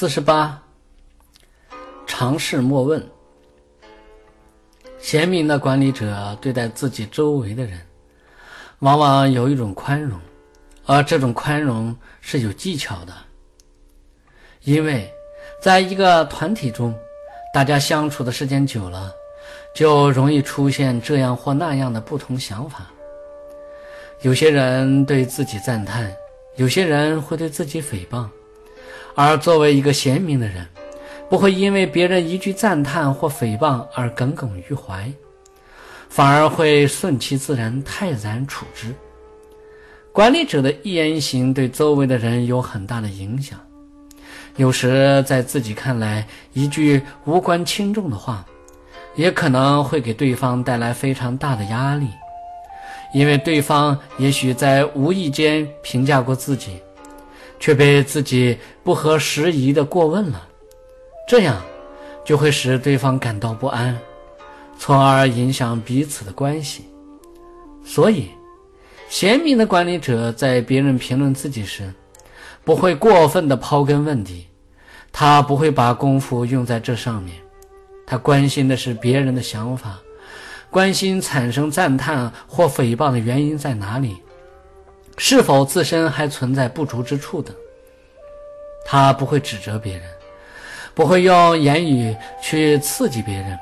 四十八，常事莫问。贤明的管理者对待自己周围的人，往往有一种宽容，而这种宽容是有技巧的。因为，在一个团体中，大家相处的时间久了，就容易出现这样或那样的不同想法。有些人对自己赞叹，有些人会对自己诽谤。而作为一个贤明的人，不会因为别人一句赞叹或诽谤而耿耿于怀，反而会顺其自然、泰然处之。管理者的一言一行对周围的人有很大的影响。有时在自己看来一句无关轻重的话，也可能会给对方带来非常大的压力，因为对方也许在无意间评价过自己。却被自己不合时宜的过问了，这样就会使对方感到不安，从而影响彼此的关系。所以，贤明的管理者在别人评论自己时，不会过分的刨根问底，他不会把功夫用在这上面，他关心的是别人的想法，关心产生赞叹或诽谤的原因在哪里。是否自身还存在不足之处等，他不会指责别人，不会用言语去刺激别人，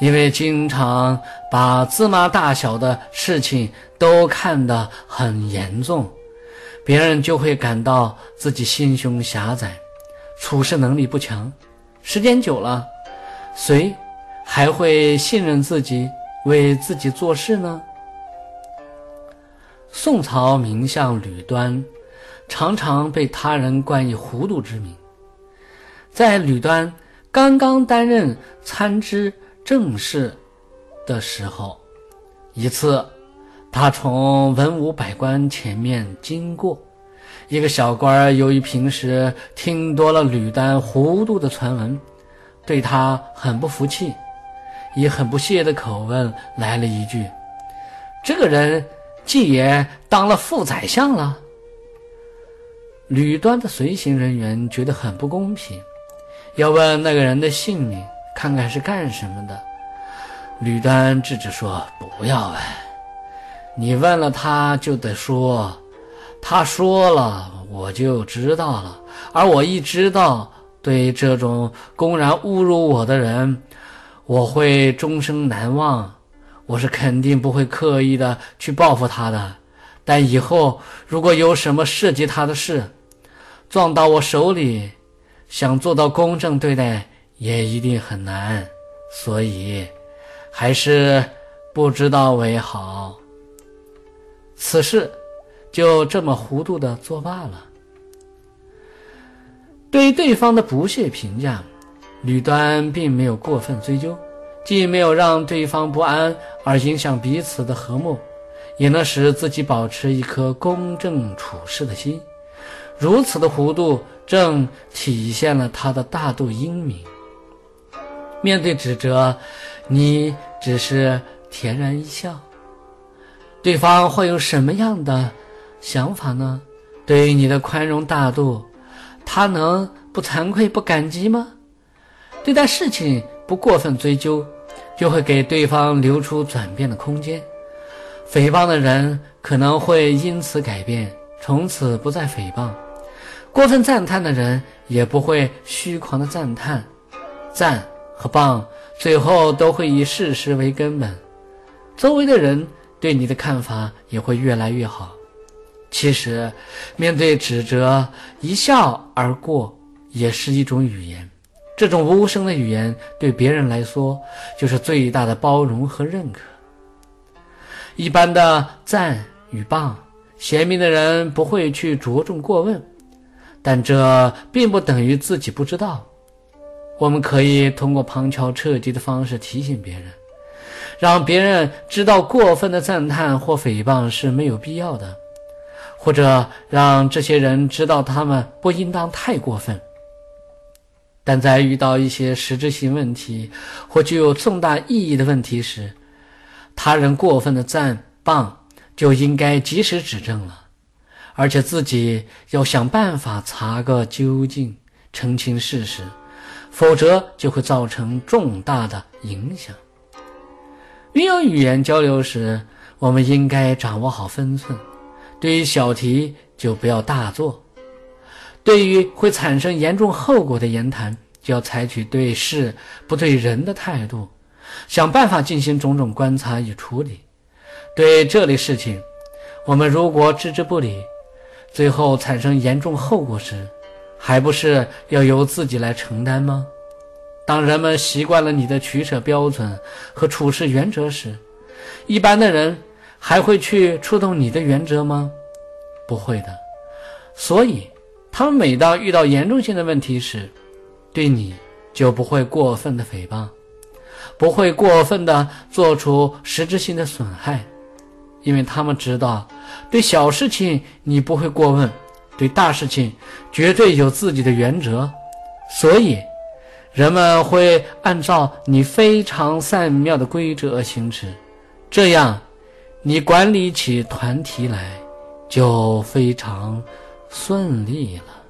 因为经常把芝麻大小的事情都看得很严重，别人就会感到自己心胸狭窄，处事能力不强。时间久了，谁还会信任自己，为自己做事呢？宋朝名相吕端，常常被他人冠以糊涂之名。在吕端刚刚担任参知政事的时候，一次，他从文武百官前面经过，一个小官由于平时听多了吕端糊涂的传闻，对他很不服气，以很不屑的口吻来了一句：“这个人。”既也当了副宰相了。吕端的随行人员觉得很不公平，要问那个人的姓名，看看是干什么的。吕端制止说：“不要问，你问了他就得说，他说了我就知道了。而我一知道，对这种公然侮辱我的人，我会终生难忘。”我是肯定不会刻意的去报复他的，但以后如果有什么涉及他的事，撞到我手里，想做到公正对待也一定很难，所以还是不知道为好。此事就这么糊涂的作罢了。对对方的不屑评价，吕端并没有过分追究。既没有让对方不安而影响彼此的和睦，也能使自己保持一颗公正处事的心。如此的糊涂，正体现了他的大度英明。面对指责，你只是恬然一笑。对方会有什么样的想法呢？对于你的宽容大度，他能不惭愧不感激吗？对待事情不过分追究。就会给对方留出转变的空间，诽谤的人可能会因此改变，从此不再诽谤；过分赞叹的人也不会虚狂的赞叹，赞和谤最后都会以事实为根本，周围的人对你的看法也会越来越好。其实，面对指责，一笑而过也是一种语言。这种无声的语言对别人来说就是最大的包容和认可。一般的赞与谤，贤明的人不会去着重过问，但这并不等于自己不知道。我们可以通过旁敲侧击的方式提醒别人，让别人知道过分的赞叹或诽谤是没有必要的，或者让这些人知道他们不应当太过分。但在遇到一些实质性问题或具有重大意义的问题时，他人过分的赞谤就应该及时指正了，而且自己要想办法查个究竟，澄清事实，否则就会造成重大的影响。运用语言交流时，我们应该掌握好分寸，对于小题就不要大做，对于会产生严重后果的言谈，就要采取对事不对人的态度，想办法进行种种观察与处理。对这类事情，我们如果置之不理，最后产生严重后果时，还不是要由自己来承担吗？当人们习惯了你的取舍标准和处事原则时，一般的人还会去触动你的原则吗？不会的。所以，他们每当遇到严重性的问题时，对你就不会过分的诽谤，不会过分的做出实质性的损害。因为他们知道，对小事情你不会过问，对大事情绝对有自己的原则，所以人们会按照你非常善妙的规则行事，这样你管理起团体来就非常顺利了。